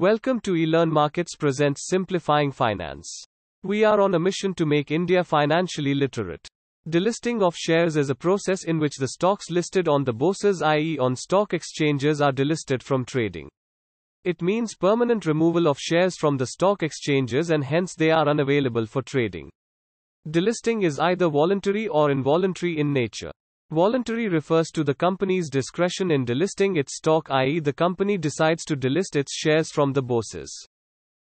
Welcome to eLearn Markets presents Simplifying Finance. We are on a mission to make India financially literate. Delisting of shares is a process in which the stocks listed on the bourses, i.e., on stock exchanges, are delisted from trading. It means permanent removal of shares from the stock exchanges and hence they are unavailable for trading. Delisting is either voluntary or involuntary in nature. Voluntary refers to the company's discretion in delisting its stock, i.e., the company decides to delist its shares from the bourses.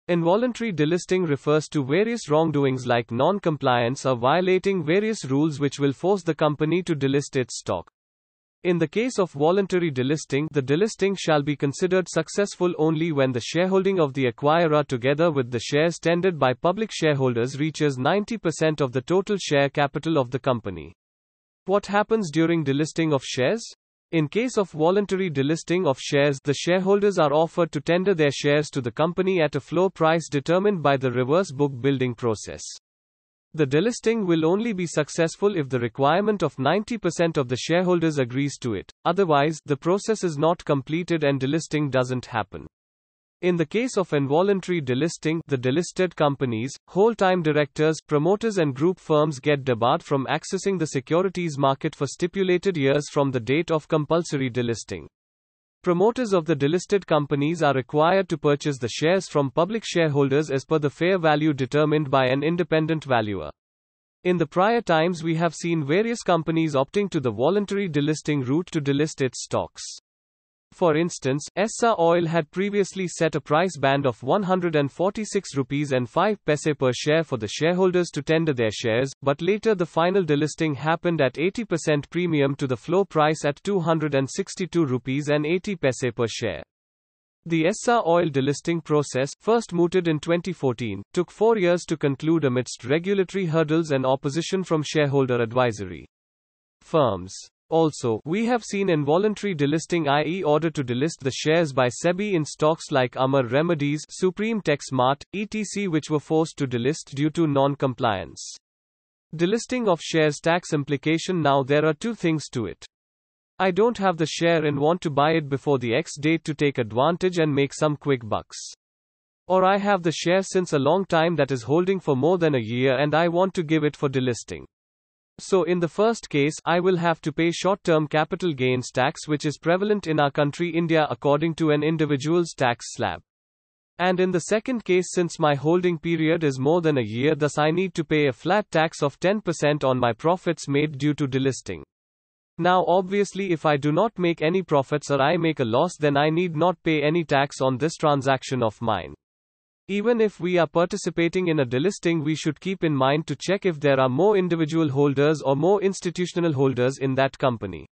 Involuntary delisting refers to various wrongdoings like non compliance or violating various rules which will force the company to delist its stock. In the case of voluntary delisting, the delisting shall be considered successful only when the shareholding of the acquirer together with the shares tendered by public shareholders reaches 90% of the total share capital of the company. What happens during delisting of shares? In case of voluntary delisting of shares, the shareholders are offered to tender their shares to the company at a floor price determined by the reverse book building process. The delisting will only be successful if the requirement of 90% of the shareholders agrees to it. Otherwise, the process is not completed and delisting doesn't happen. In the case of involuntary delisting, the delisted companies, whole-time directors, promoters and group firms get debarred from accessing the securities market for stipulated years from the date of compulsory delisting. Promoters of the delisted companies are required to purchase the shares from public shareholders as per the fair value determined by an independent valuer. In the prior times we have seen various companies opting to the voluntary delisting route to delist its stocks. For instance, Essar Oil had previously set a price band of 146 rupees and 5 paise per share for the shareholders to tender their shares, but later the final delisting happened at 80% premium to the floor price at 262 rupees and 80 paise per share. The Essar oil delisting process, first mooted in 2014, took four years to conclude amidst regulatory hurdles and opposition from shareholder advisory firms. Also, we have seen involuntary delisting i.e. order to delist the shares by SEBI in stocks like Amar Remedies, Supreme Tex Mart, etc. which were forced to delist due to non-compliance. Delisting of shares tax implication Now there are two things to it. I don't have the share and want to buy it before the X date to take advantage and make some quick bucks. Or I have the share since a long time that is holding for more than a year and I want to give it for delisting. So in the first case, I will have to pay short-term capital gains tax which is prevalent in our country India according to an individual's tax slab. And in the second case since my holding period is more than a year thus I need to pay a flat tax of 10% on my profits made due to delisting. Now obviously if I do not make any profits or I make a loss then I need not pay any tax on this transaction of mine. Even if we are participating in a delisting, we should keep in mind to check if there are more individual holders or more institutional holders in that company.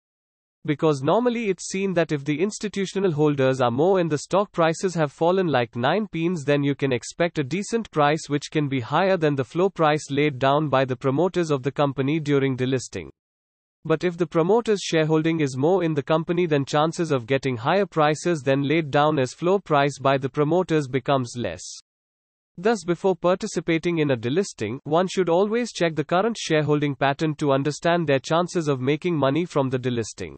Because normally it's seen that if the institutional holders are more and the stock prices have fallen like 9 peens, then you can expect a decent price which can be higher than the floor price laid down by the promoters of the company during delisting. But if the promoter's shareholding is more in the company, then chances of getting higher prices than laid down as floor price by the promoters becomes less. Thus, before participating in a delisting, one should always check the current shareholding pattern to understand their chances of making money from the delisting.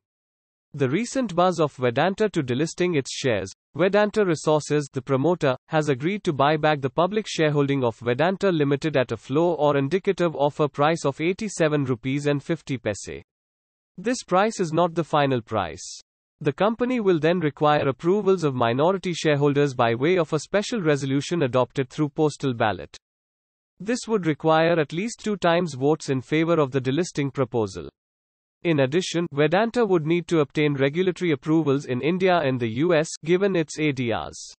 The recent buzz of Vedanta to delisting its shares, Vedanta Resources, the promoter, has agreed to buy back the public shareholding of Vedanta Limited at a floor or indicative offer price of 87 rupees and 50 paise. This price is not the final price. The company will then require approvals of minority shareholders by way of a special resolution adopted through postal ballot. This would require at least two times votes in favor of the delisting proposal. In addition, Vedanta would need to obtain regulatory approvals in India and the US, given its ADRs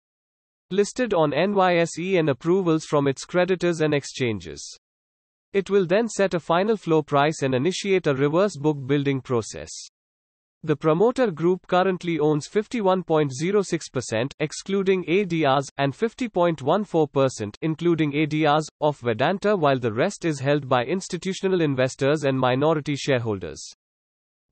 listed on NYSE and approvals from its creditors and exchanges. It will then set a final floor price and initiate a reverse book building process. The promoter group currently owns 51.06%, excluding ADRs, and 50.14%, including ADRs, of Vedanta, while the rest is held by institutional investors and minority shareholders.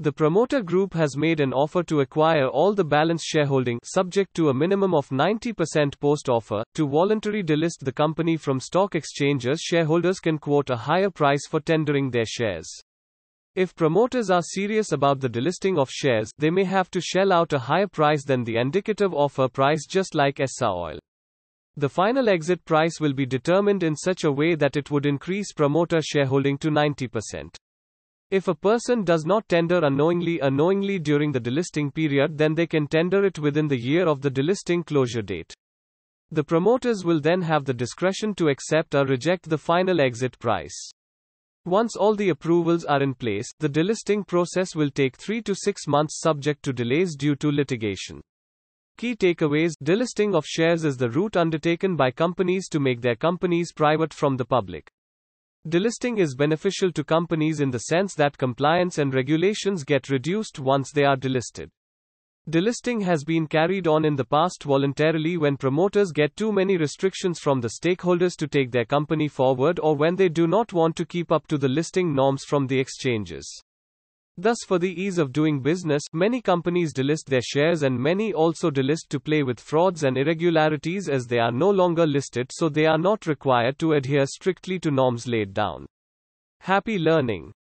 The promoter group has made an offer to acquire all the balance shareholding subject to a minimum of 90% post offer to voluntarily delist the company from stock exchanges shareholders can quote a higher price for tendering their shares. If promoters are serious about the delisting of shares, they may have to shell out a higher price than the indicative offer price just like Essar Oil. The final exit price will be determined in such a way that it would increase promoter shareholding to 90%. If a person does not tender unknowingly unknowingly during the delisting period then they can tender it within the year of the delisting closure date. The promoters will then have the discretion to accept or reject the final exit price. Once all the approvals are in place, the delisting process will take 3 to 6 months subject to delays due to litigation. Key takeaways Delisting of shares is the route undertaken by companies to make their companies private from the public. Delisting is beneficial to companies in the sense that compliance and regulations get reduced once they are delisted. Delisting has been carried on in the past voluntarily when promoters get too many restrictions from the stakeholders to take their company forward or when they do not want to keep up to the listing norms from the exchanges. Thus, for the ease of doing business, many companies delist their shares and many also delist to play with frauds and irregularities as they are no longer listed so they are not required to adhere strictly to norms laid down. Happy learning.